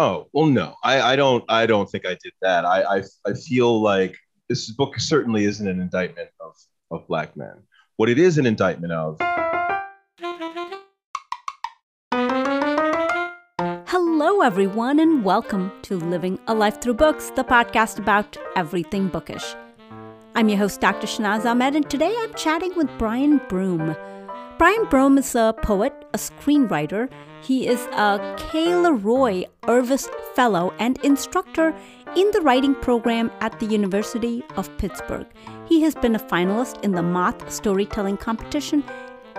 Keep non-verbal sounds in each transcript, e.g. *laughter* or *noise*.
Oh well, no, I, I don't. I don't think I did that. I, I I feel like this book certainly isn't an indictment of of black men. What it is an indictment of. Hello, everyone, and welcome to Living a Life Through Books, the podcast about everything bookish. I'm your host, Dr. Shanaz Ahmed, and today I'm chatting with Brian Broome. Brian Broome is a poet, a screenwriter. He is a K. Leroy Irvis Fellow and instructor in the writing program at the University of Pittsburgh. He has been a finalist in the Moth Storytelling Competition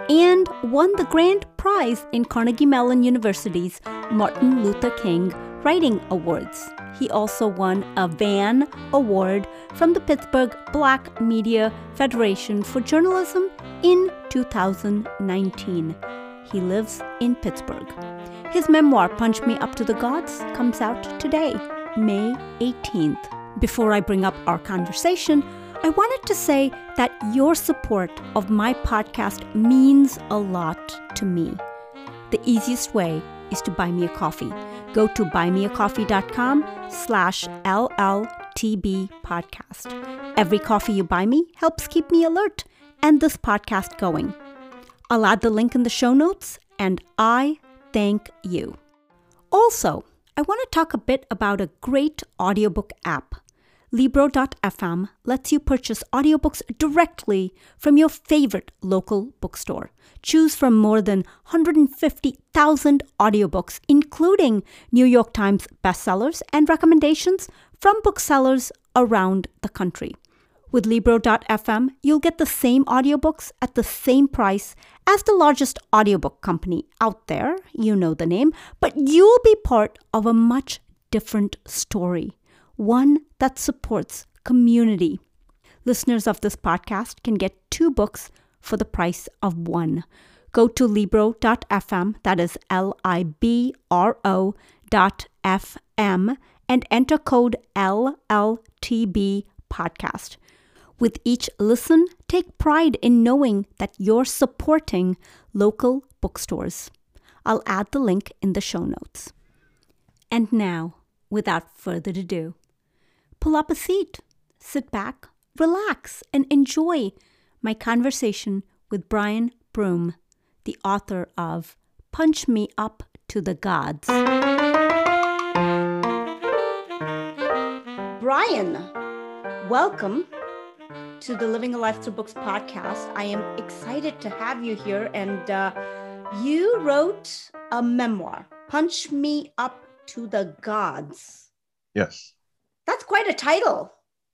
and won the grand prize in Carnegie Mellon University's Martin Luther King Writing Awards. He also won a Vann Award from the Pittsburgh Black Media Federation for Journalism in 2019. He lives in Pittsburgh. His memoir, Punch Me Up to the Gods, comes out today, May 18th. Before I bring up our conversation, I wanted to say that your support of my podcast means a lot to me. The easiest way is to buy me a coffee. Go to buymeacoffee.com slash LLTB podcast. Every coffee you buy me helps keep me alert and this podcast going. I'll add the link in the show notes, and I thank you. Also, I want to talk a bit about a great audiobook app. Libro.fm lets you purchase audiobooks directly from your favorite local bookstore. Choose from more than 150,000 audiobooks, including New York Times bestsellers and recommendations from booksellers around the country. With Libro.fm, you'll get the same audiobooks at the same price as the largest audiobook company out there. You know the name, but you'll be part of a much different story, one that supports community. Listeners of this podcast can get two books for the price of one. Go to Libro.fm, that is L I B R O dot FM, and enter code LLTB podcast. With each listen, take pride in knowing that you're supporting local bookstores. I'll add the link in the show notes. And now, without further ado, pull up a seat, sit back, relax, and enjoy my conversation with Brian Broome, the author of Punch Me Up to the Gods. Brian, welcome to the Living a Life Through Books podcast. I am excited to have you here. And uh, you wrote a memoir, Punch Me Up to the Gods. Yes. That's quite a title.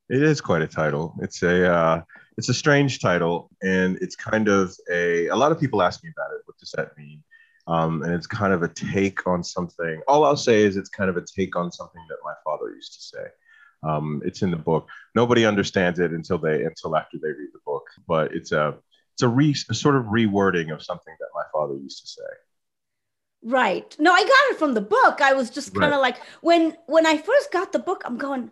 It is quite a title. It's a uh, it's a strange title, and it's kind of a. A lot of people ask me about it. What does that mean? Um, and it's kind of a take on something. All I'll say is it's kind of a take on something that my father used to say. Um, it's in the book. Nobody understands it until they until after they read the book. But it's a it's a, re, a sort of rewording of something that my father used to say. Right. No, I got it from the book. I was just kind of right. like when when I first got the book, I'm going,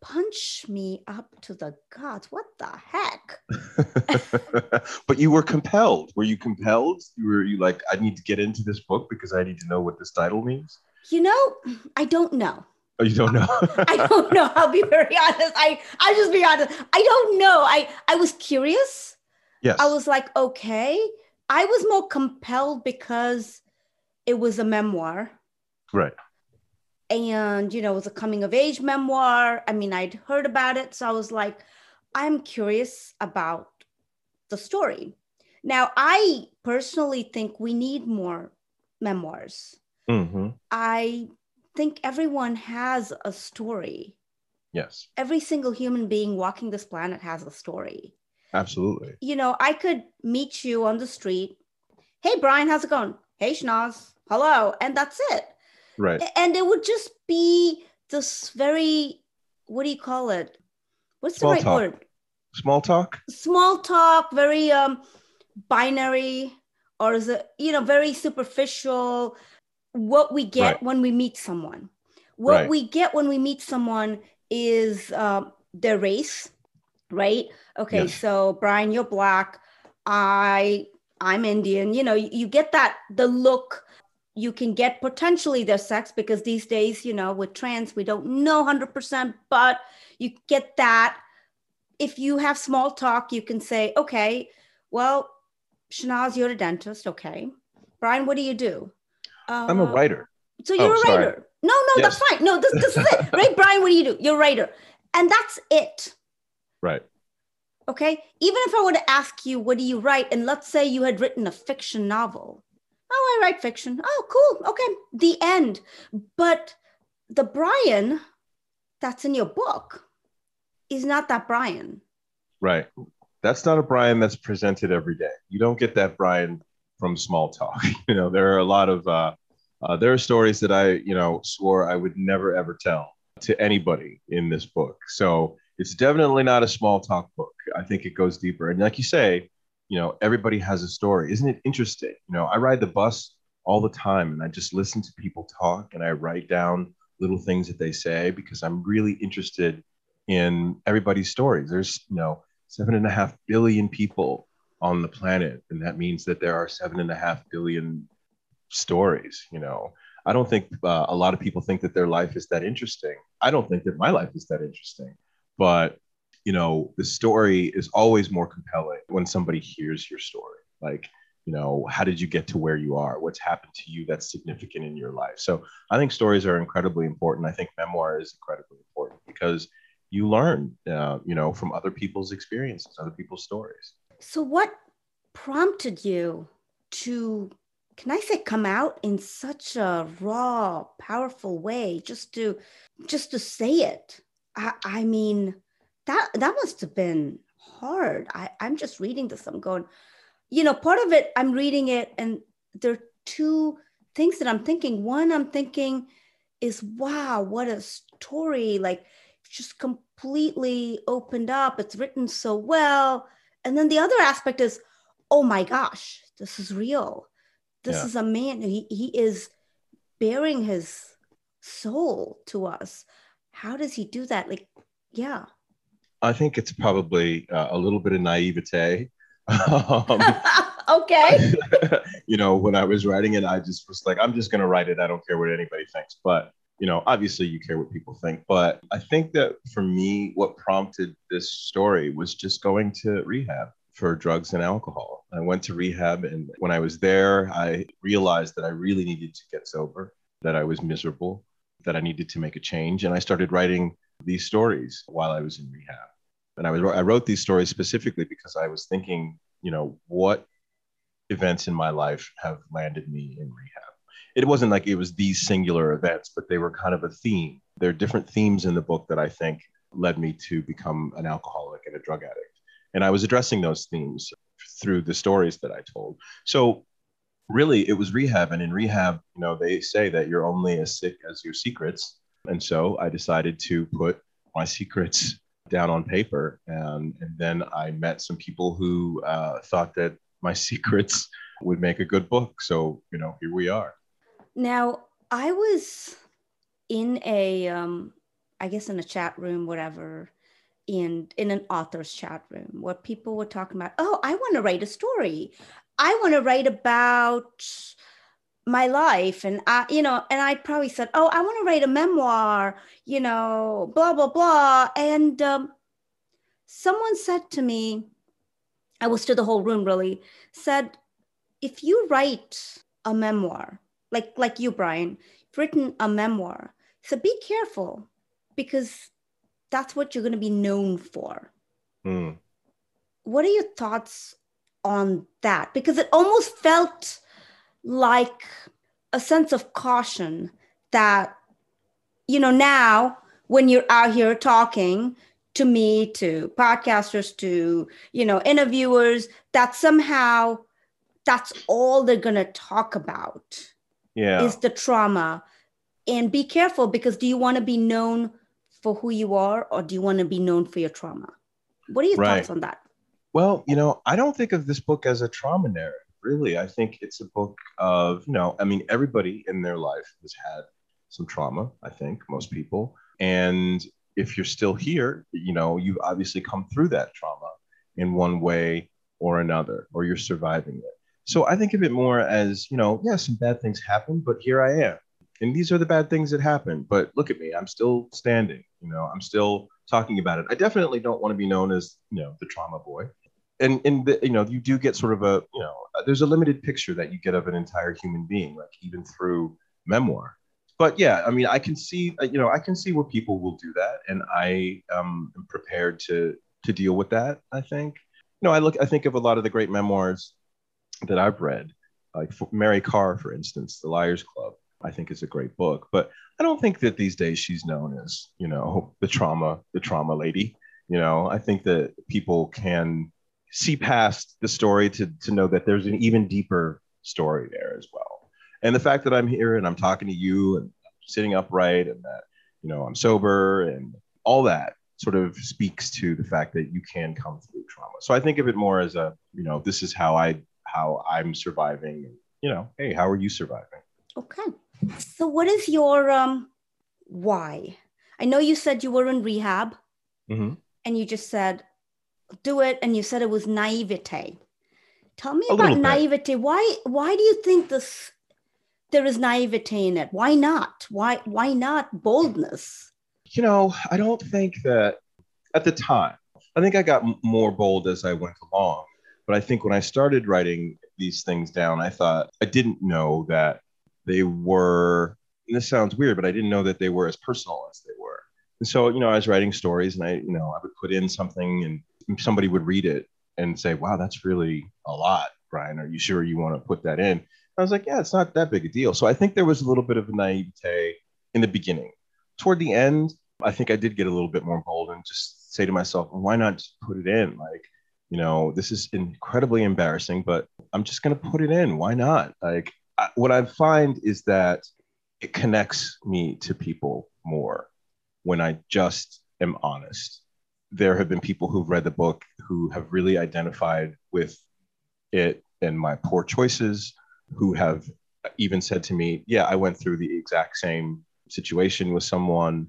punch me up to the gods. What the heck? *laughs* *laughs* but you were compelled. Were you compelled? You were you like, I need to get into this book because I need to know what this title means? You know, I don't know. Oh, you don't know? *laughs* I don't know. I'll be very honest. I I'll just be honest. I don't know. I I was curious. Yes. I was like, okay. I was more compelled because it was a memoir. Right. And you know, it was a coming of age memoir. I mean, I'd heard about it, so I was like, I'm curious about the story. Now, I personally think we need more memoirs. Mm-hmm. I think everyone has a story. Yes. Every single human being walking this planet has a story. Absolutely. You know, I could meet you on the street. Hey, Brian, how's it going? Hey, Schnoz. Hello. And that's it. Right. And it would just be this very, what do you call it? What's Small the right talk. word? Small talk? Small talk, very um binary, or is it, you know, very superficial what we get right. when we meet someone. What right. we get when we meet someone is uh, their race, right? Okay, yes. so Brian, you're black. I I'm Indian. You know, you, you get that the look, you can get potentially their sex because these days, you know, with trans, we don't know 100%, but you get that. If you have small talk, you can say, okay, well, Shanaz, you're a dentist. Okay. Brian, what do you do? Uh, I'm a uh, writer. So you're oh, a writer. Sorry. No, no, yes. that's fine. No, this, this is it. Right, *laughs* Brian, what do you do? You're a writer. And that's it. Right. Okay. Even if I were to ask you, what do you write? And let's say you had written a fiction novel. Oh, I write fiction. Oh, cool. Okay. The end. But the Brian that's in your book is not that Brian. Right. That's not a Brian that's presented every day. You don't get that Brian from small talk. *laughs* you know, there are a lot of, uh, uh, there are stories that I, you know, swore I would never ever tell to anybody in this book. So it's definitely not a small talk book. I think it goes deeper. And like you say, you know, everybody has a story. Isn't it interesting? You know, I ride the bus all the time and I just listen to people talk and I write down little things that they say because I'm really interested in everybody's stories. There's, you know, seven and a half billion people on the planet. And that means that there are seven and a half billion stories, you know. I don't think uh, a lot of people think that their life is that interesting. I don't think that my life is that interesting. But, you know, the story is always more compelling when somebody hears your story. Like, you know, how did you get to where you are? What's happened to you that's significant in your life? So I think stories are incredibly important. I think memoir is incredibly important because you learn, uh, you know, from other people's experiences, other people's stories. So, what prompted you to can I say come out in such a raw, powerful way just to just to say it? I, I mean, that that must have been hard. I, I'm just reading this. I'm going, you know, part of it, I'm reading it, and there are two things that I'm thinking. One, I'm thinking is, wow, what a story! Like, just completely opened up. It's written so well. And then the other aspect is, oh my gosh, this is real. This yeah. is a man. He, he is bearing his soul to us. How does he do that? Like yeah. I think it's probably uh, a little bit of naivete. *laughs* Um, *laughs* okay. *laughs* You know when i was writing it i just was like i'm just going to write it. I don't care what anybody thinks. But you know obviously you care what people think but i think that for me what prompted this story was just going to rehab for drugs and alcohol. I went to rehab, and when I was there, I realized that I really needed to get sober, that I was miserable, that I needed to make a change. And I started writing these stories while I was in rehab. And I, was, I wrote these stories specifically because I was thinking, you know, what events in my life have landed me in rehab? It wasn't like it was these singular events, but they were kind of a theme. There are different themes in the book that I think led me to become an alcoholic and a drug addict and I was addressing those themes through the stories that I told. So really it was rehab and in rehab, you know, they say that you're only as sick as your secrets. And so I decided to put my secrets down on paper. And, and then I met some people who uh, thought that my *laughs* secrets would make a good book. So, you know, here we are. Now, I was in a, um, I guess in a chat room, whatever, in in an author's chat room where people were talking about oh i want to write a story. I want to write about my life and i you know and i probably said oh i want to write a memoir you know blah blah blah and um, someone said to me i was to the whole room really said if you write a memoir like like you brian written a memoir so be careful because that's what you're going to be known for. Mm. What are your thoughts on that? Because it almost felt like a sense of caution that, you know, now when you're out here talking to me, to podcasters, to, you know, interviewers, that somehow that's all they're going to talk about yeah. is the trauma. And be careful because do you want to be known for who you are or do you want to be known for your trauma? What are your right. thoughts on that? Well, you know, I don't think of this book as a trauma narrative, really. I think it's a book of, you know, I mean, everybody in their life has had some trauma, I think, most people. And if you're still here, you know, you've obviously come through that trauma in one way or another, or you're surviving it. So I think of it more as, you know, yeah, some bad things happen, but here I am. And these are the bad things that happen. But look at me, I'm still standing, you know, I'm still talking about it. I definitely don't want to be known as, you know, the trauma boy. And, and the, you know, you do get sort of a, you know, there's a limited picture that you get of an entire human being, like even through memoir. But yeah, I mean, I can see, uh, you know, I can see where people will do that, and I um, am prepared to to deal with that. I think, you know, I look, I think of a lot of the great memoirs that I've read, like Mary Karr, for instance, The Liars Club. I think is a great book, but I don't think that these days she's known as, you know, the trauma, the trauma lady. You know, I think that people can see past the story to to know that there's an even deeper story there as well. And the fact that I'm here and I'm talking to you and sitting upright and that you know I'm sober and all that sort of speaks to the fact that you can come through trauma. So I think of it more as a you know this is how I how I'm surviving. And, you know, hey, how are you surviving? Okay. So what is your um why? I know you said you were in rehab, mm-hmm. and you just said do it, and you said it was naivete. Tell me a about naivete. Why why do you think this there is naivete in it? Why not? Why why not boldness? You know, I don't think that at the time. I think I got m- more bold as I went along. But I think when I started writing these things down, I thought I didn't know that they were. this sounds weird, but I didn't know that they were as personal as they were. And so, you know, I was writing stories, and I, you know, I would put in something, and somebody would read it and say, "Wow, that's really a lot, Brian. Are you sure you want to put that in?" I was like, yeah, it's not that big a deal. So I think there was a little bit of naivete in the beginning. Toward the end, I think I did get a little bit more bold and just say to myself, why not just put it in? Like, you know, this is incredibly embarrassing, but I'm just going to put it in. Why not? Like, I, what I find is that it connects me to people more when I just am honest. There have been people who've read the book who have really identified with it and my poor choices, who have even said to me, Yeah, I went through the exact same situation with someone.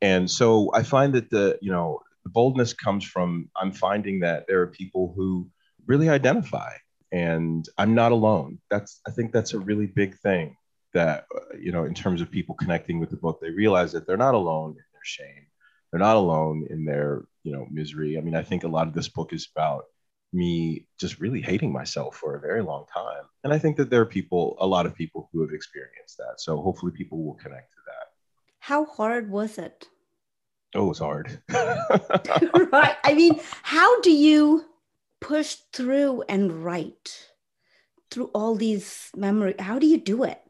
And so I find that the, you know, the boldness comes from I'm finding that there are people who really identify and I'm not alone. That's, I think that's a really big thing that, uh, you know, in terms of people connecting with the book, they realize that they're not alone in their shame. They're not alone in their, you know, misery. I mean, I think a lot of this book is about me just really hating myself for a very long time. And I think that there are people, a lot of people who have experienced that. So hopefully people will connect to that. How hard was it? Oh, it was hard. *laughs* right. I mean, how do you push through and write through all these memories? How do you do it?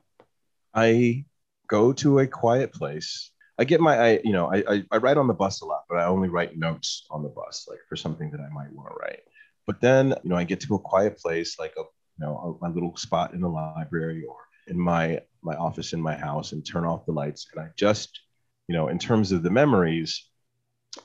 I go to a quiet place. I get my, I, you know, I, I, I write on the bus a lot, but I only write notes on the bus, like for something that I might want to write. But then, you know, I get to a quiet place, like a, you know, a, my little spot in the library or in my my office in my house, and turn off the lights, and I just, you know, in terms of the memories,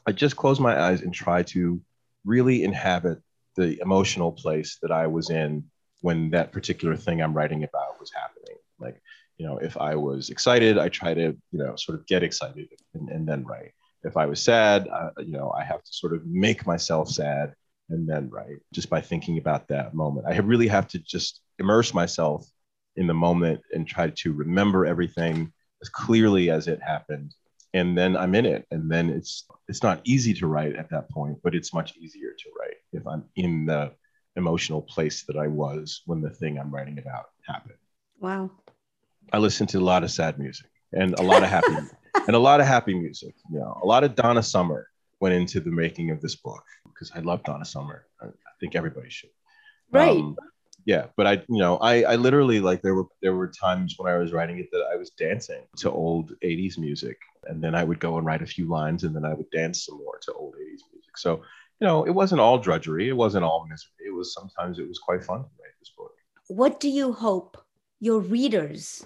I just close my eyes and try to really inhabit the emotional place that I was in when that particular thing I'm writing about was happening. Like, you know, if I was excited, I try to, you know, sort of get excited and, and then write. If I was sad, uh, you know, I have to sort of make myself sad and then write just by thinking about that moment. I really have to just immerse myself in the moment and try to remember everything as clearly as it happened. And then I'm in it. And then it's it's not easy to write at that point, but it's much easier to write if I'm in the emotional place that I was when the thing I'm writing about happened. Wow. I listen to a lot of sad music and a lot of happy *laughs* and a lot of happy music. You know, a lot of Donna Summer went into the making of this book because I love Donna Summer. I, I think everybody should. Right. Um, yeah, but I, you know, I, I literally like there were there were times when I was writing it that I was dancing to old '80s music, and then I would go and write a few lines, and then I would dance some more to old '80s music. So, you know, it wasn't all drudgery, it wasn't all misery. It was sometimes it was quite fun to write this book. What do you hope your readers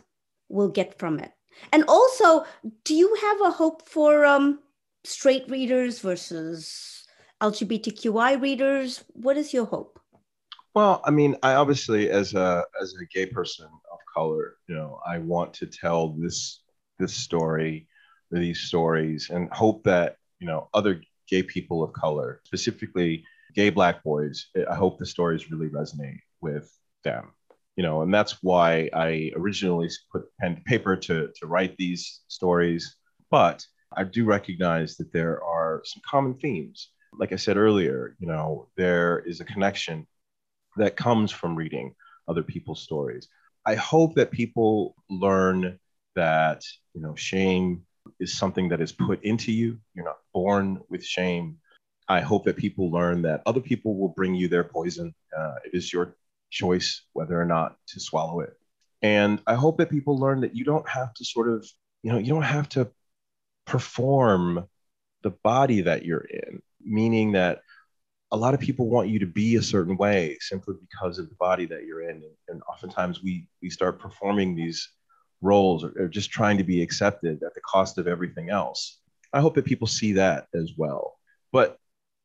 will get from it? And also, do you have a hope for um, straight readers versus LGBTQI readers? What is your hope? Well, I mean, I obviously, as a as a gay person of color, you know, I want to tell this this story, these stories, and hope that you know other gay people of color, specifically gay black boys, eh, I hope the stories really resonate with them you know and that's why i originally put pen to paper to, to write these stories. But i do recognize that there are some common themes. Like i said earlier you know there is a connection that comes from reading other people's stories. I hope that people learn that you know shame is something that is put into you. You're not born with shame. I hope that people learn that other people will bring you their poison. Uh, it is your choice whether or not to swallow it. And I hope that people learn that you don't have to sort of, you know, you don't have to perform the body that you're in, meaning that a lot of people want you to be a certain way simply because of the body that you're in. And, and oftentimes we we start performing these roles or, or, just trying to be accepted at the cost of everything else. I hope that people see that as well. But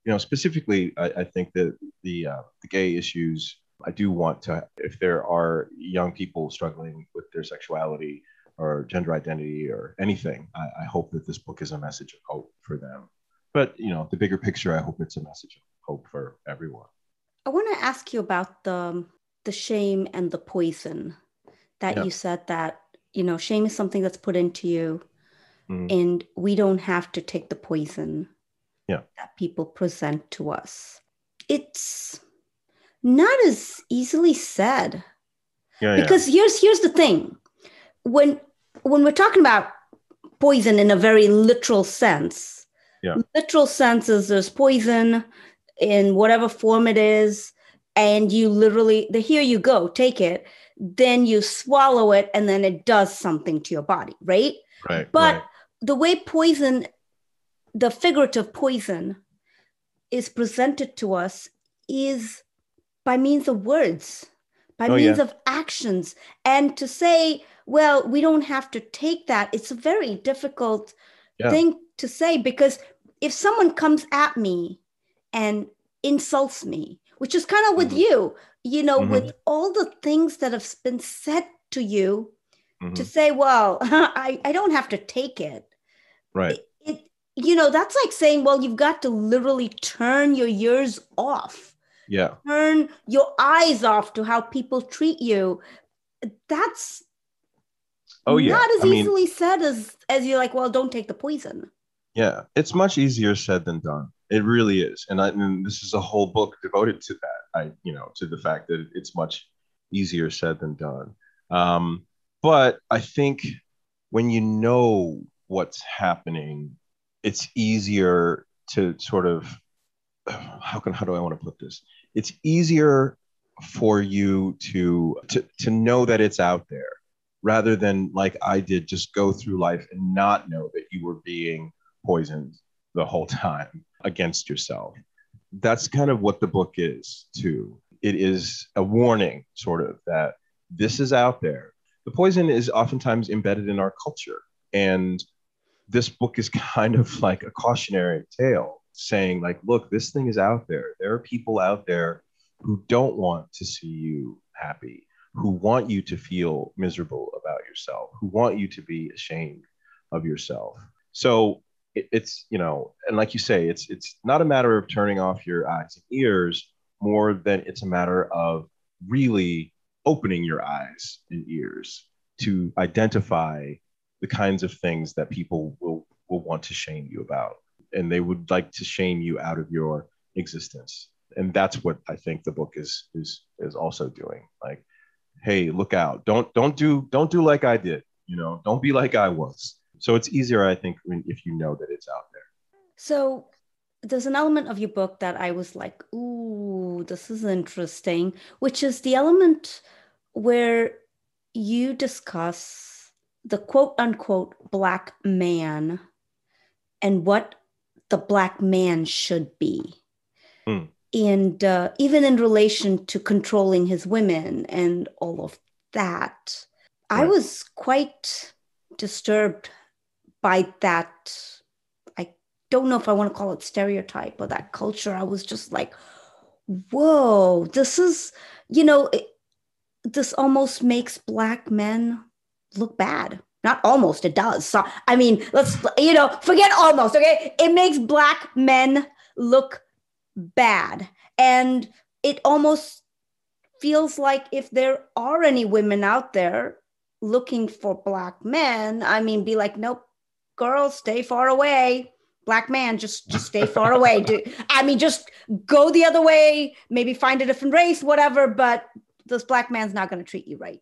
you know, specifically, I, I think that the uh, the gay issues I do want to, if there are young people struggling with their sexuality or gender identity or anything, I, I, hope that this book is a message of hope for them. But, you know, the bigger picture, I hope it's a message of hope for everyone. I want to ask you about the, the shame and the poison that yeah. you said that, you know, shame is something that's put into you mm. and we don't have to take the poison yeah. that people present to us. It's not as easily said. Yeah, because yeah. here's here's the thing. When when we're talking about poison in a very literal sense, yeah. literal sense is there's poison in whatever form it is, and you literally the here you go, take it, then you swallow it, and then it does something to your body, right? Right. But right. the way poison, the figurative poison, is presented to us is by means of words, by oh, means yeah. of actions. And to say, well, we don't have to take that, it's a very difficult yeah. thing to say because if someone comes at me and insults me, which is kind of with mm-hmm. you, you know, mm-hmm. with all the things that have been said to you, mm-hmm. to say, well, *laughs* I, I don't have to take it. Right. It, it, you know, that's like saying, well, you've got to literally turn your ears off yeah turn your eyes off to how people treat you that's oh yeah not as I easily mean, said as as you're like well don't take the poison yeah it's much easier said than done it really is and, I, and this is a whole book devoted to that. I you know to the fact that it's much easier said than done. Um, but i think when you know what's happening it's easier to sort of how can how do i want to put this? It's easier for you to, to to know that it's out there rather than like I did just go through life and not know that you were being poisoned the whole *laughs* time against yourself. That's kind of what the book is too. It is a warning sort of that this is out there. The poison is oftentimes embedded in our culture and this book is *laughs* kind of like a cautionary tale saying like look this thing is out there there are people out there who don't want to see you happy who want you to feel miserable about yourself who want you to be ashamed of yourself so it, it's you know and like you say it's it's not a matter of turning off your eyes and ears more than it's a matter of really opening your eyes and ears to identify the kinds of things that people will will want to shame you about. And they would like to shame you out of your existence. And that's what i think the book is is is also doing. Like hey look out. Don't don't do don't do like i did you know? Don't be like i was so it's easier i think when, if you know that it's out there so there's an element of your book that i was like ooh this is interesting which is the element where you discuss the quote unquote black man and what the black man should be. Mm. And uh, even in relation to controlling his women and all of that, right. I was quite disturbed by that. I don't know if I want to call it stereotype or that culture. I was just like, whoa, this is, you know, it, this almost makes black men look bad not almost it does so i mean let's you know forget almost okay it makes black men look bad and it almost feels like if there are any women out there looking for black men, I mean, be like, nope, girls, stay far away. Black man, just just stay far away. Do I mean just go the other way, maybe find a different race, whatever, but this black man's not gonna treat you right.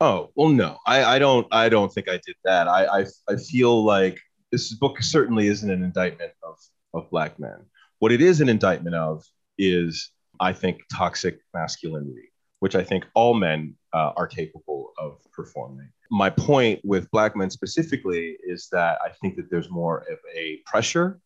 Oh, well, no, I, I don't I don't think I did that. I, I I feel like this book certainly isn't an indictment of, of black men. What it is an indictment of is, I think, toxic masculinity, which I think all men uh, are capable of performing. My point with black men specifically is that I think that there's more of a pressure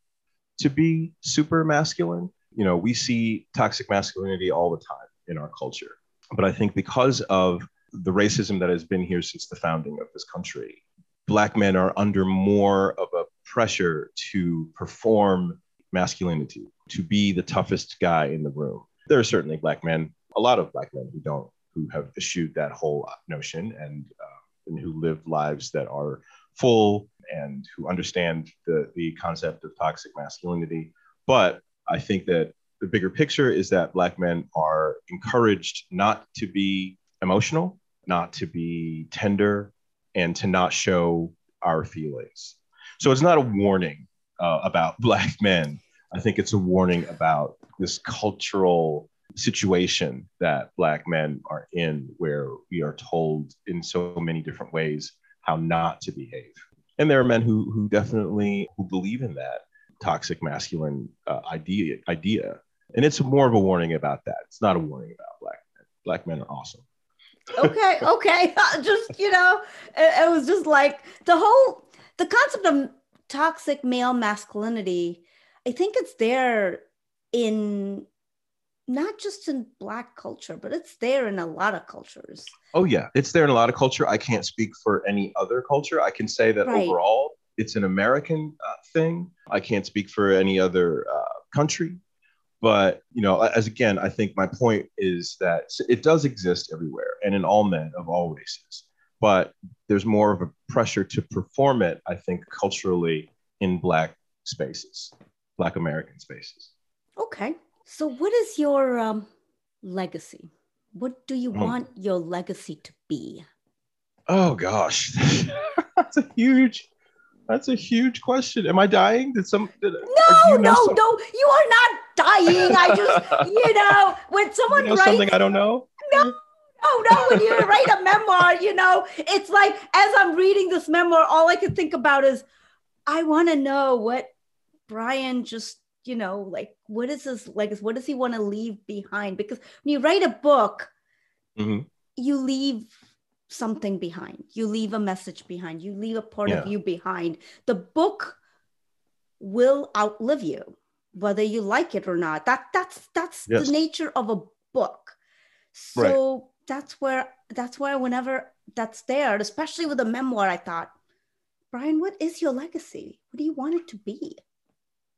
to be super masculine. You know, we see toxic masculinity all the time in our culture. But I think because of the racism that has been here since the founding of this country, Black men are under more of a pressure to perform masculinity, to be the toughest guy in the room. There are certainly Black men, a lot of Black men who don't, who have eschewed that whole notion and, uh, and who live lives that are full and who understand the, the concept of toxic masculinity. But I think that the bigger picture is that Black men are encouraged not to be emotional, not to be tender, and to not show our feelings. So it's not a warning uh, about Black men. I think it's a warning about this cultural situation that Black men are in, where we are told in so many different ways how not to behave. And there are men who, who definitely who believe in that toxic masculine uh, idea, idea. And it's more of a warning about that. It's not a warning about Black men. Black men are awesome okay, *laughs* okay. *laughs* just you know, it, it, was just like the whole the concept of toxic male masculinity. I think it's there in not just in black culture, but it's there in a lot of cultures. Oh yeah, it's there in a lot of culture. I can't speak for any other culture. I can say that right. overall, it's an American uh, thing. I can't speak for any other uh, country but you know as again i think my point is that it does exist everywhere and in all men of all races but there's more of a pressure to perform it i think culturally in black spaces black american spaces okay so what is your um, legacy what do you hmm. want your legacy to be oh gosh *laughs* that's a huge that's a huge question. Am I dying? Did some? Did, no, no, some... no. You are not dying. I just, *laughs* you know, when someone you know writes something I don't know. No, no, no. When you *laughs* write a memoir, you know, it's like as I'm reading this memoir, all I can think about is, I want to know what Brian just, you know, like what is his legacy? What does he want to leave behind? Because when you write a book, mm-hmm. you leave something behind. You leave a message behind. You leave a part yeah. of you behind. The book will outlive you, whether you like it or not. That that's that's yes. the nature of a book. So right. that's where that's where whenever that's there, especially with a memoir, I thought, Brian, what is your legacy? What do you want it to be?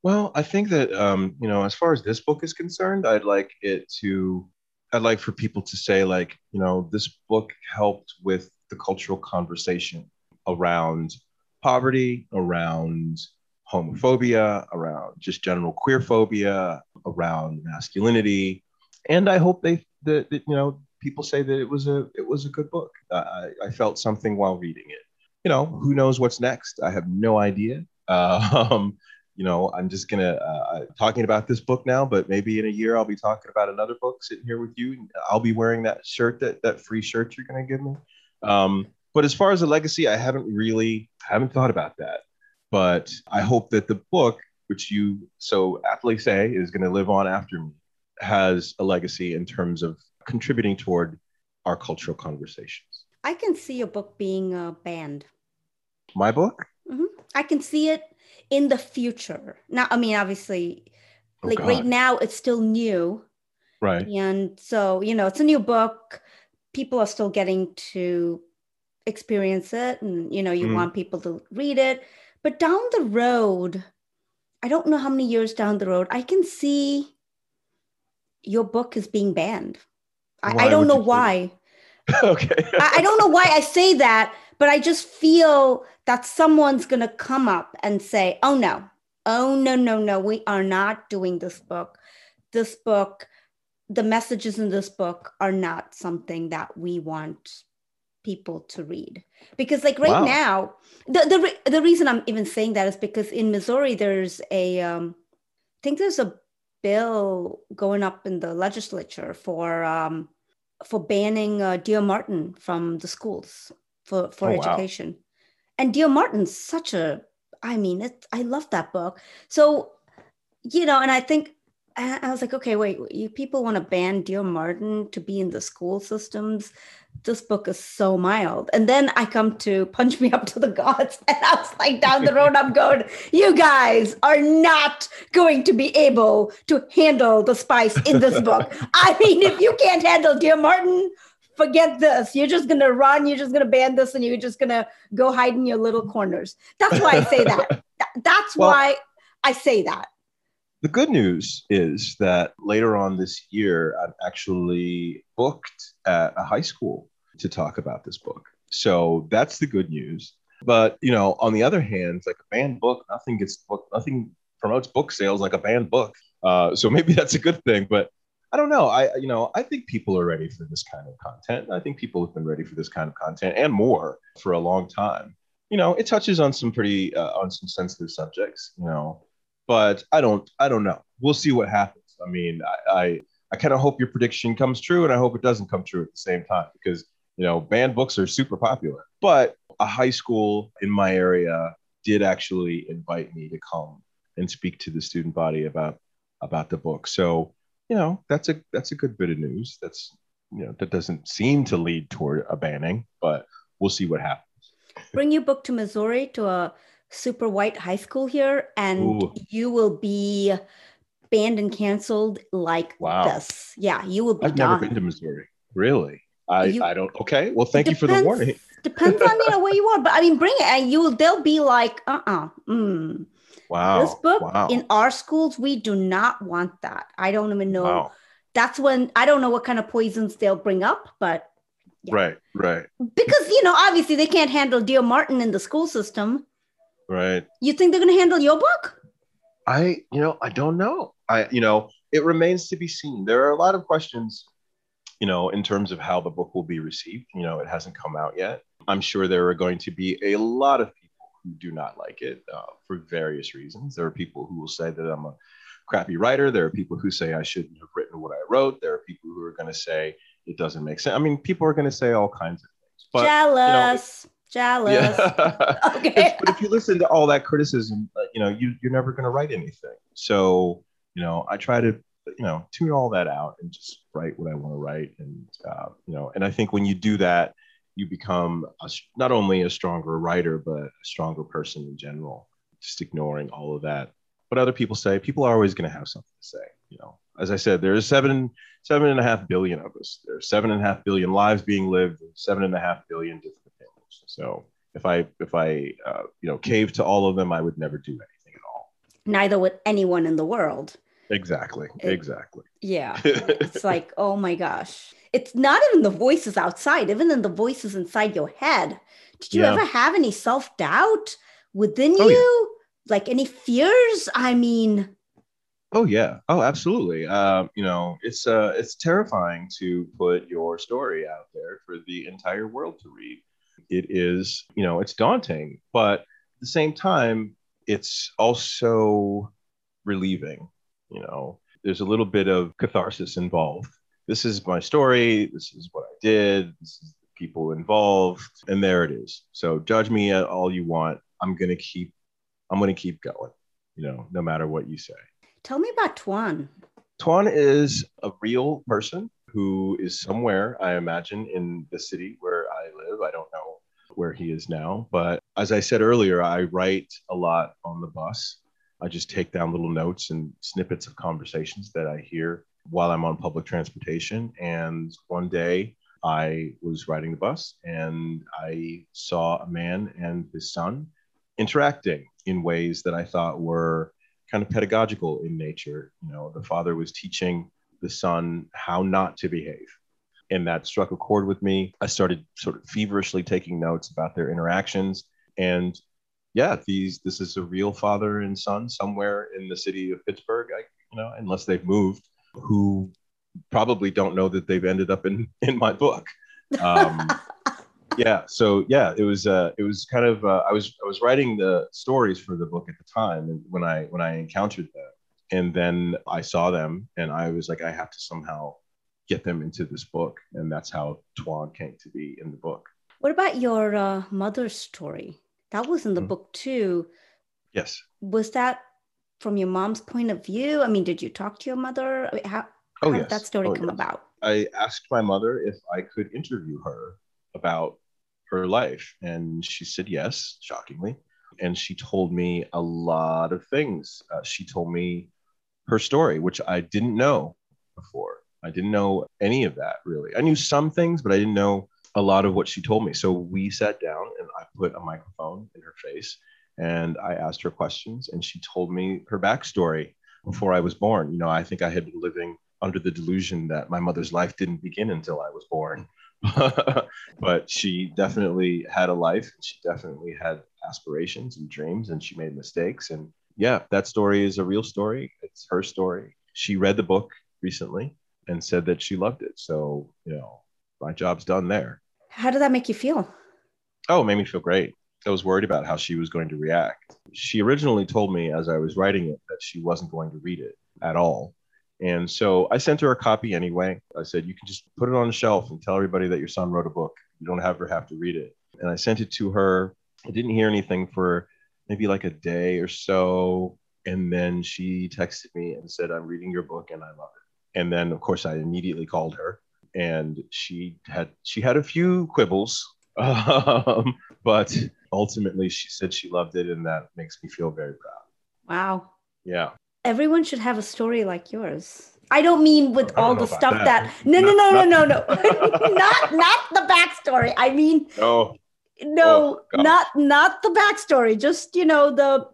Well, I think that um, you know, as far as this book is concerned, I'd like it to I'd like for people to say, like, you know, this book helped with the cultural conversation around poverty, around homophobia, around just general queer phobia, around masculinity, and I hope they that, that you know people say that it was a it was a good book. I, I felt something while reading it. You know, who knows what's next? I have no idea. Uh, *laughs* you know, I'm just gonna uh, talking about this book now, but maybe in a year I'll be talking about another book sitting here with you. I'll be wearing that shirt, that that free shirt you're gonna give me. Um, but as far as a legacy, I haven't really haven't thought about that. But I hope that the book, which you so aptly say is going to live on after me, has a legacy in terms of contributing toward our cultural conversations. I can see a book being a banned. My book? Mm-hmm. I can see it in the future. Now, I mean, obviously, oh, like God. right now, it's still new. Right. And so, you know, it's a new book. People are still getting to experience it. And, you know, you mm. want people to read it. But down the road, I don't know how many years down the road, I can see your book is being banned. I, I, don't know why. *laughs* okay. I, I don't know why I say that, but I just feel that someone's going to come up and say, oh no, oh no, no, no, we are not doing this book. This book the messages in this book are not something that we want people to read because like right wow. now the, the the reason i'm even saying that is because in missouri there's a um i think there's a bill going up in the legislature for um for banning uh, Dear Martin from the schools for for oh, education wow. and Dear Martin's such a i mean it i love that book so you know and i think I was like, okay, wait, you people want to ban Dear Martin to be in the school systems? This book is so mild. And then I come to Punch *laughs* Me Up to the Gods. And I was like, down the road, I'm going, you guys are not going to be able to handle the spice in this book. *laughs* I mean, if you can't handle Dear Martin, forget this. You're just going to run. You're just going to ban this and you're just going to go hide in your little corners. That's why I say that. *laughs* That's well, why I say that the good news is that later on this year, I'm actually booked at a high school to talk about this book. So that's the good news. But you know, on the other hand, like a banned book, nothing gets book, nothing promotes book sales like a banned book. Uh, so maybe *laughs* that's a good thing. But I don't know. I you know I think people are ready for this kind of content. I think people have been ready for this kind of content and more for a long time. You know, it touches on some pretty uh, on some sensitive subjects. You know, but I don't I don't know. We'll see what happens. I mean, I I, I kind of hope your prediction comes true, and I hope it doesn't come true at the same time because you know banned books are super popular. But a high school in my area did actually invite me to come and speak to the student body about about the book. So you know that's a that's a good bit of news. That's you know that doesn't seem to lead toward a banning, but we'll see what happens. Bring your book to Missouri to a super white high school here, and Ooh. you will be banned and canceled like wow. this. Yeah, you will be. I've done. never been to Missouri. Really? I, you, I don't. Okay. Well, thank depends, you for the warning. depends on you know where you are, but I mean, bring it, and you will. They'll be like, uh, uh-uh, uh mm. Wow. This book wow. in our schools, we do not want that. I don't even know. Wow. That's when I don't know what kind of poisons they'll bring up, but yeah. right, right. Because you know, obviously, they can't handle Dear Martin in the school system. Right. You think they're going to handle your book? I, you know, I don't know. I, you know, it remains to be seen. There are a lot of questions, you know, in terms of how the book will be received. You know, it hasn't come out yet. I'm sure there are going to be a lot of who do not like it uh, for various reasons. There are people who will say that I'm a crappy writer. There are people who say I shouldn't have written what I wrote. There are people who are going to say it doesn't make sense. I mean, people are going to say all kinds of things. But, Jealous. You know, jealous. Yeah. *laughs* okay. but if you listen to all that criticism, uh, you know, you, you're never going to write anything. So, you know, I try to, you know, tune all that out and just write what I want to write. And, uh, you know, and I think when you do that, you become a, not only a stronger writer, but a stronger person in general, just ignoring all of that. What other people say, people are always going to have something to say. You know, as I said, there's seven, seven and a half billion of us. There's seven and a half billion lives being lived, seven and a half billion different opinions so if I if I uh, you know cave to all of them, I would never do anything at all. Neither would anyone in the world. Exactly. It, exactly. Yeah. *laughs* it's like, oh my gosh. It's not even the voices outside, even in the voices inside your head. Did you yeah. ever have any self doubt within oh, you? Yeah. Like any fears? I mean, Oh yeah. Oh, absolutely. Um, you know, it's uh, it's terrifying to put your story out there for the entire world to read it is, you know, it's daunting, but at the same time, it's also relieving. You know, there's a little bit of catharsis involved. This is my story. This is what I did. This is the people involved, and there it is. So judge me all you want. I'm gonna keep. I'm gonna keep going. You know, no matter what you say. Tell me about Tuan. Tuan is a real person who is somewhere, I imagine, in the city where I live. I don't know where he is now. But as I said earlier, I write a lot on the bus. I just take down little notes and snippets of conversations that I hear while I'm on public transportation. And one day I was riding the bus and I saw a man and his son interacting in ways that I thought were kind of pedagogical in nature. You know, the father was teaching the son how not to behave and that struck a chord with me. I started sort of feverishly taking notes about their interactions. And yeah, these this is a real father and son somewhere in the city of Pittsburgh, I, you know, unless they've moved, who probably don't know that they've ended up in *laughs* in my book. Um, *laughs* yeah, so yeah, it was uh, it was kind of uh, I was I was writing the stories for the book at the time, and when I when I encountered them, and then I saw them, and I was like, I have to somehow get them into this book, and that's how Tuan came to be in the book. What about your uh, mother's story? That was in the mm-hmm. book too. Yes. Was that from your mom's point of view? I mean, did you talk to your mother? how, oh, how yes. did that story oh, come yes. about? I asked my mother if I could interview her about her life, and she said yes, shockingly. And she told me a lot of things. Uh, she told me her story, which I didn't know before. I didn't know any of that really. I knew some things, but I didn't know a lot of what she told me. So we sat down and I put a microphone in her face and I asked her questions and she told me her backstory before I was born. You know, I think I had been living under the delusion that my mother's life didn't begin until I was born. *laughs* but she definitely had a life. She definitely had aspirations and dreams and she made mistakes. And yeah, that story is a real story. It's her story. She read the book recently and said that she loved it. So, you know, my job's done there. How did that make you feel? Oh, it made me feel great. I was worried about how she was going to react. She originally told me as I was writing it that she wasn't going to read it at all. And so I sent her a copy anyway. I said, You can just put it on the shelf and tell everybody that your son wrote a book. You don't ever have to read it. And I sent it to her. I didn't hear anything for maybe like a day or so. And then she texted me and said, I'm reading your book and I love it. And then, of course, I immediately called her and she had she had a few quibbles *laughs* um, but ultimately she said she loved it and that makes me feel very proud wow yeah everyone should have a story like yours I don't mean with all the stuff that. that. No, no, no, no, no, *laughs* no, *laughs* not not the backstory. I mean, no, no, oh, not not the backstory. Just you know the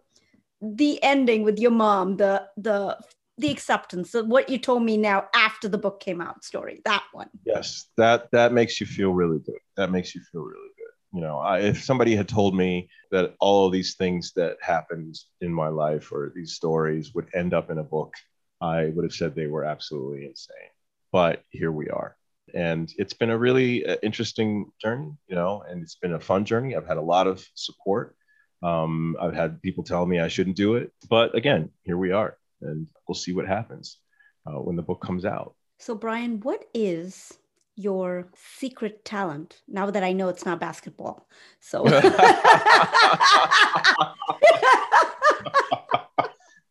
the ending with your mom, the the the acceptance of what you told me now after the book came out story that one. Yes that that makes you feel really good. That makes you feel really good. You know I, if somebody had told me that all of these things that happened in my life or these stories would end up in a book i would have said they were absolutely insane. But here we are. And it's been a really uh, interesting journey you know and it's been a fun journey. I've had a lot of support. Um, i've had people tell me i shouldn't do it. But again here we are and we'll see what happens uh, when the book comes out. So, Brian, what is your secret talent now that I know it's not basketball? So, *laughs*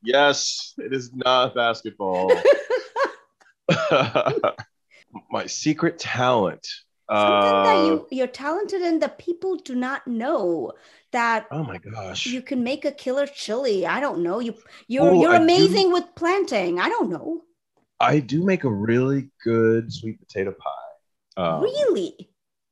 yes, it is not basketball. *laughs* *laughs* My secret talent. Something that you uh, you're talented in that people do not know that oh my gosh. you can make a killer chili. I don't know. You you're oh, you're amazing do, with planting. I don't know. I do make a really good sweet potato pie. Um, really?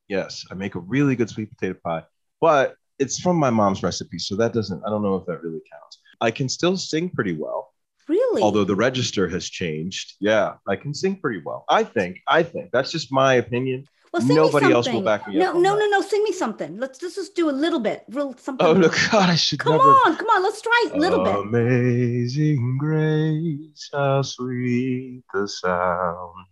yes i make a really good sweet potato pie but it's from my mom's recipe so that doesn't i don't know if that really counts. I can still sing pretty well really? although the register has changed. Yeah i can sing pretty well. I think i think that's just my opinion well, sing Nobody else will back me no, up. No, no, no, no. Sing me something. Let's, let's just do a little bit. Real something. Oh no, *laughs* God, I should. Come never... on, come on. Let's try a little bit. Amazing grace, how sweet the sound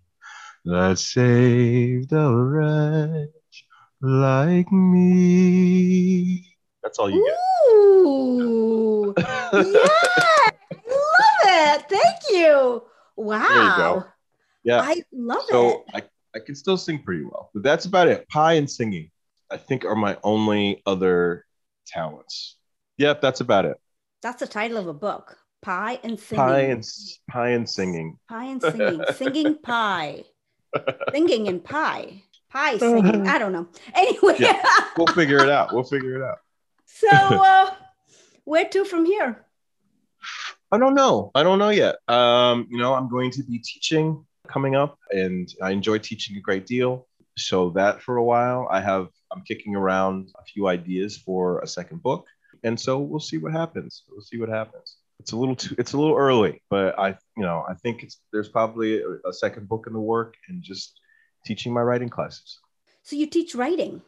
that saved a wretch like me. That's all you get. Ooh, *laughs* yeah, I love it. Thank you. Wow. There you go. Yeah, I love so it. I I can still sing pretty well, but that's about it. Pie and singing, I think, are my only other talents. Yep, that's about it. That's the title of a book. Pie and singing. Pie and pie and singing. Pie and singing. *laughs* singing pie. Singing and pie. Pie *laughs* singing. I don't know. Anyway, yeah, *laughs* we'll figure it out. We'll figure it out. So, uh, where to from here? I don't know. I don't know yet. Um, you know, I'm going to be teaching coming up, and I enjoy teaching a great deal. So that for a while, I have I'm kicking around a few ideas for a second book, and so we'll see what happens. We'll see what happens. It's a little too it's a little early, but I you know I think it's there's probably a, a second book in the work, and just teaching my writing classes. So you teach writing?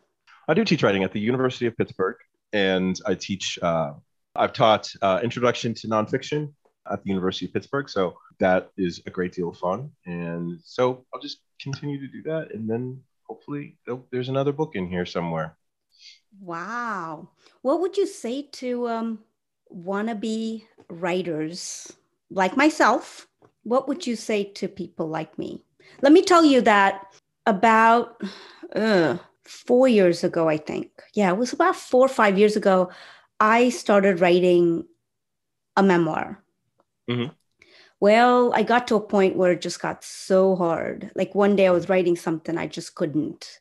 I do teach writing at the University of Pittsburgh, and I teach. Uh, I've taught uh, introduction to nonfiction at the University of Pittsburgh. So that is a great deal of fun. And so I'll just continue to do that. And then hopefully there's another book in here somewhere. Wow. What would you say to um, wannabe writers like myself? What would you say to people like me? Let me tell you that about uh, four years ago, I think. Yeah, it was about four or five years ago. I started writing a memoir. Mm-hmm. Well, I got to a point where it just got so hard. Like one day I was writing something, I just couldn't.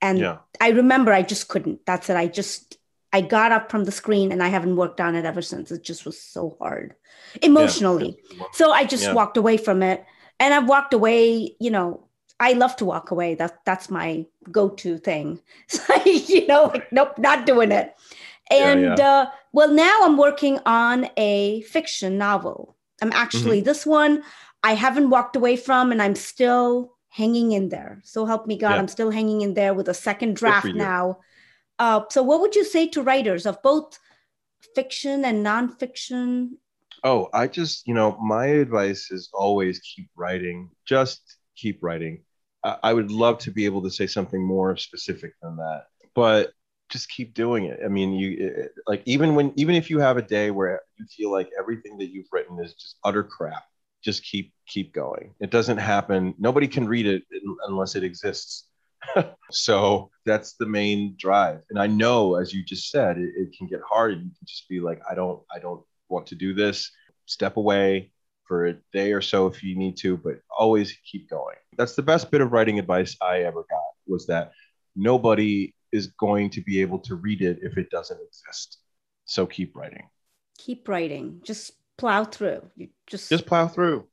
And yeah. I remember I just couldn't. That's it. I just, I got up from the screen and I haven't worked on it ever since. It just was so hard emotionally. Yeah. So I just yeah. walked away from it. And I've walked away, you know, I love to walk away. That, that's my go to thing. *laughs* So, you know, like, nope, not doing it. And uh, well, now I'm working on a fiction novel. I'm actually, mm-hmm. this one I haven't walked away from and I'm still hanging in there. So help me God, I'm still hanging in there with a second draft now. Uh, so, what would you say to writers of both fiction and nonfiction? Oh, I just, you know, my advice is always keep writing, just keep writing. I, I would love to be able to say something more specific than that, but just keep doing it. I mean, you like even when even if you have a day where you feel like everything that you've written is just utter crap, just keep keep going. It doesn't happen. Nobody can read it unless it exists. *laughs* so that's the main drive. And I know, as you just said, it, it, can get hard. You can just be like, I don't, I don't want to do this. Step away for a day or so if you need to, but always keep going. That's the best bit of writing advice I ever got was that nobody is going to be able to read it if it doesn't exist. So keep writing. Keep writing. Just plow through. You just just plow through.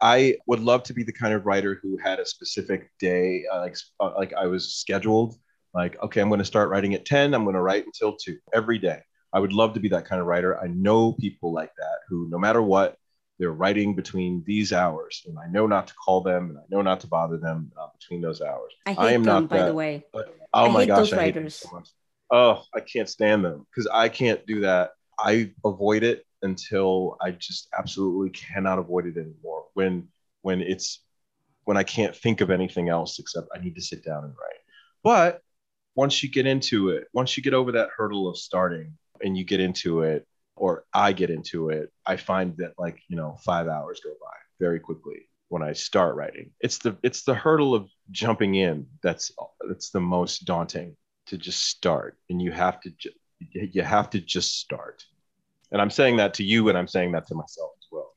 I would love to be the kind of writer who had a specific day, uh, like uh, like I was scheduled. Like, okay, I'm going to start writing at 10. I'm going to write until two every day. I would love to be that kind of writer. I know people like that who, no matter what, they're writing between these hours, and I know not to call them, and I know not to bother them uh, between those hours. I hate I am them, not by that, the way. But, oh I my gosh, I hate them so much. Oh, I can't stand them because I can't do that. I avoid it until I just absolutely cannot avoid it anymore. When when it's when I can't think of anything else except I need to sit down and write. But once you get into it, once you get over that hurdle of starting and you get into it, or I get into it, I find that like, you know, five hours go by very quickly when I start writing. It's the it's the hurdle of jumping in that's that's the most daunting to just start. And you have to ju- you have to just start. And I'm saying that to you and I'm saying that to myself as well.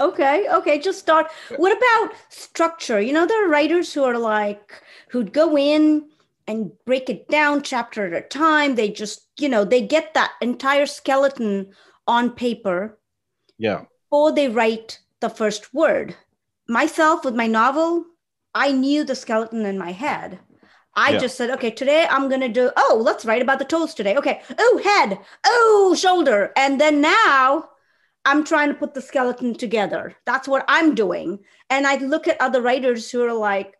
Okay, okay, just start. What about structure? You know, there are writers who are like, who'd go in and break it down chapter at a time. They just, you know, they get that entire skeleton on paper. Yeah. Before they write the first word. Myself with my novel, I knew the skeleton in my head. I yeah. just said, okay, today I'm going to do, oh, let's write about the toes today. Okay. Oh, head. Oh, shoulder. And then now I'm trying to put the skeleton together. That's what I'm doing. And I look at other writers who are like,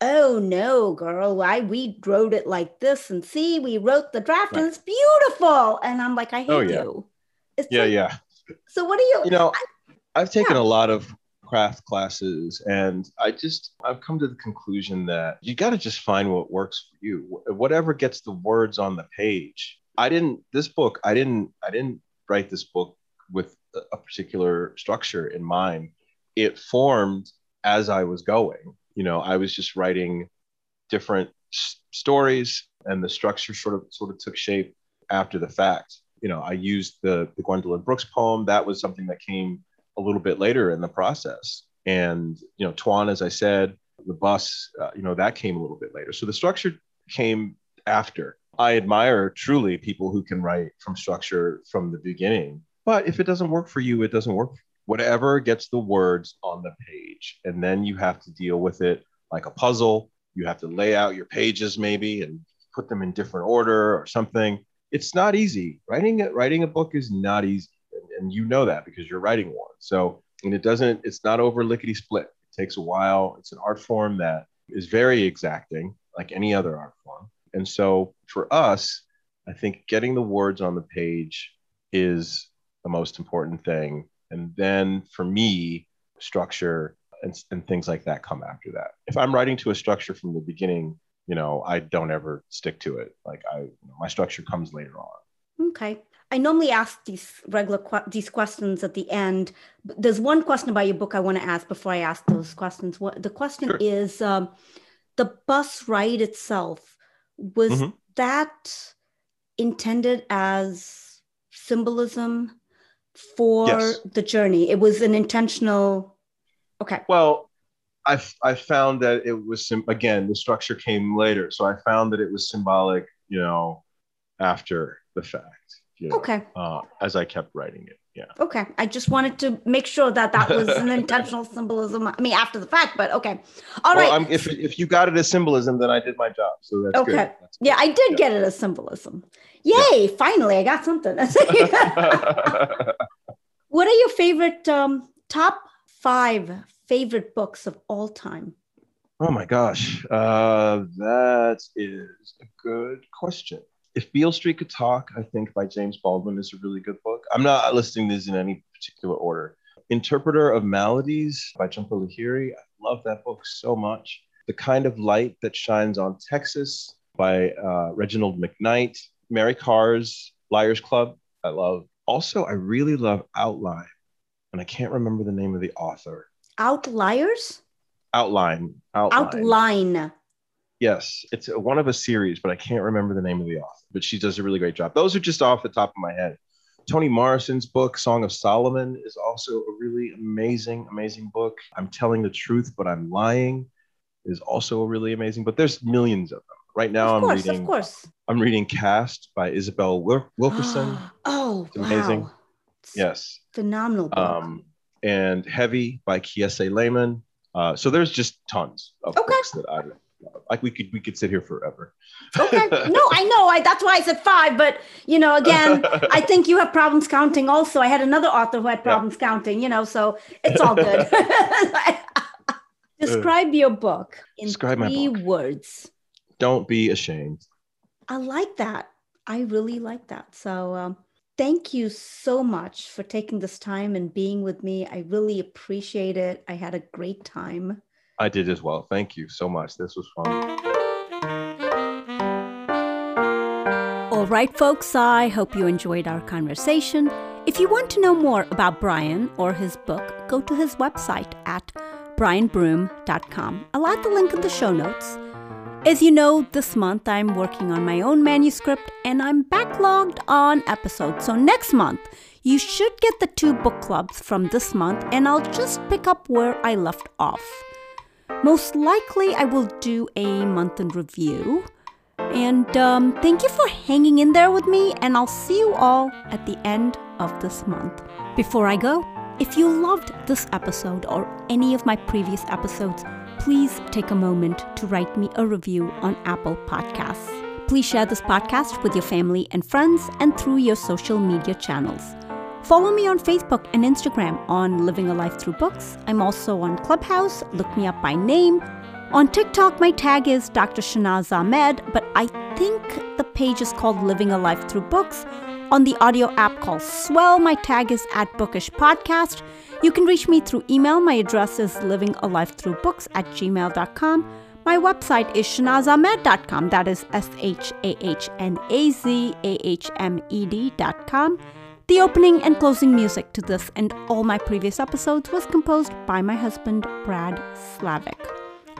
oh no, girl, why we wrote it like this. And see, we wrote the draft right. and it's beautiful. And I'm like, I oh, hate oh, yeah. you. It's yeah, like, yeah. So what do you, you know, I, have taken yeah. a lot of craft classes and i just i've come to the conclusion that you got to just find what works for you whatever gets the words on the page i didn't this book i didn't i didn't write this book with a particular structure in mind it formed as i was going you know i was just writing different s- stories and the structure sort of sort of took shape after the fact you know i used the the gwendolyn brooks poem that was something that came a little bit later in the process. And, you know, Tuan, as I said, the bus, uh, you know, that came a little bit later. So the structure came after. I admire truly people who can write from structure from the beginning. But if it doesn't work for you, it doesn't work. Whatever gets the words on the page. And then you have to deal with it like a puzzle. You have to lay out your pages maybe and put them in different order or something. It's not easy. Writing writing a book is not easy and you know that because you're writing one. So, and it doesn't, it's not over lickety split. It takes a while. It's an art form that is very exacting, like any other art form. And so for us, I think getting the words on the page is the most important thing. And then for me, structure and, and things like that come after that. If I'm writing to a structure from the beginning, you know, I don't ever stick to it. Like I, you know, my structure comes later on. Okay. I normally ask these regular que- these questions at the end. There's one question about your book I want to ask before I ask those questions. What the question sure. is: um, the bus ride itself was mm-hmm. that intended as symbolism for yes. the journey? It was an intentional. Okay. Well, I I found that it was again the structure came later, so I found that it was symbolic. You know, after the fact you know, okay. Uh, as I kept writing it. Yeah. Okay. I just wanted to make sure that that was an *laughs* intentional symbolism. I mean, after the fact, but okay. All well, right. if, if you got it as symbolism, then I did my job. So that's okay. Good. That's yeah, I did yeah. get it as symbolism. Yay. Yeah. Finally, I got something. *laughs* what are your favorite um, top five favorite books of all time? Oh my gosh. Uh, that is a good question. If Beale Street Could Talk, I think by James Baldwin is a really good book. I'm not listing these in any particular order. Interpreter of Maladies by Jhumpa Lahiri. I love that book so much. The Kind of Light That Shines on Texas by uh, Reginald McKnight. Mary Karr's Liars Club. I love. Also, I really love Outline, and I can't remember the name of the author. Outliers? Outline. Outline. Outline. Yes, it's one of a series, but I can't remember the name of the author. But she does a really great job. Those are just off the top of my head. Toni Morrison's book, Song of Solomon, is also a really amazing, amazing book. I'm telling the truth, but I'm lying is also a really amazing book. But there's millions of them. Right now, of course, I'm reading. Of course. I'm reading Caste by Isabel Wilkerson. *gasps* oh, it's amazing. Wow. yes. Phenomenal book. Um, and Heavy by Kiese Laymon. Uh, so there's just tons of okay. books that I like we could we could sit here forever. okay, *laughs* no, I know. I that's why I said five. But you know, again, *laughs* I think you have problems counting. Also, I had another author who had problems yeah. counting. You know, so it's all good. *laughs* Describe your book in Describe three book. words. Don't be ashamed. I like that. I really like that. So. Um, thank you so much for taking this time and being with me. I really appreciate it. I had a great time. I did as well. Thank you so much. This was fun. All right, folks, I hope you enjoyed our conversation. If you want to know more about Brian or his book, go to his website at brianbroome.com. I'll add the link in the show notes. As you know, this month I'm working on my own manuscript and I'm backlogged on episodes. So next month, you should get the two book clubs from this month and I'll just pick up where I left off. Most likely, I will do a month in review. And um, thank you for hanging in there with me, and I'll see you all at the end of this month. Before I go, if you loved this episode or any of my previous episodes, please take a moment to write me a review on Apple Podcasts. Please share this podcast with your family and friends and through your social media channels. Follow me on Facebook and Instagram on Living a Life Through Books. I'm also on Clubhouse. Look me up by name. On TikTok, my tag is Dr. Shahnaz Ahmed, but I think the page is called Living a Life Through Books. On the audio app called Swell, my tag is at Bookish Podcast. You can reach me through email. My address is livingalifethroughbooks at gmail.com. My website is shahnazahmed.com. That is S H A H N A Z A H M E D.com. The opening and closing music to this and all my previous episodes was composed by my husband, Brad Slavic.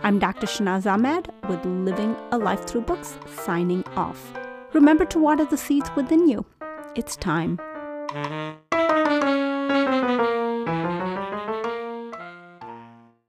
I'm Dr. Shahnaz Ahmed with Living a Life Through Books, signing off. Remember to water the seeds within you. It's time.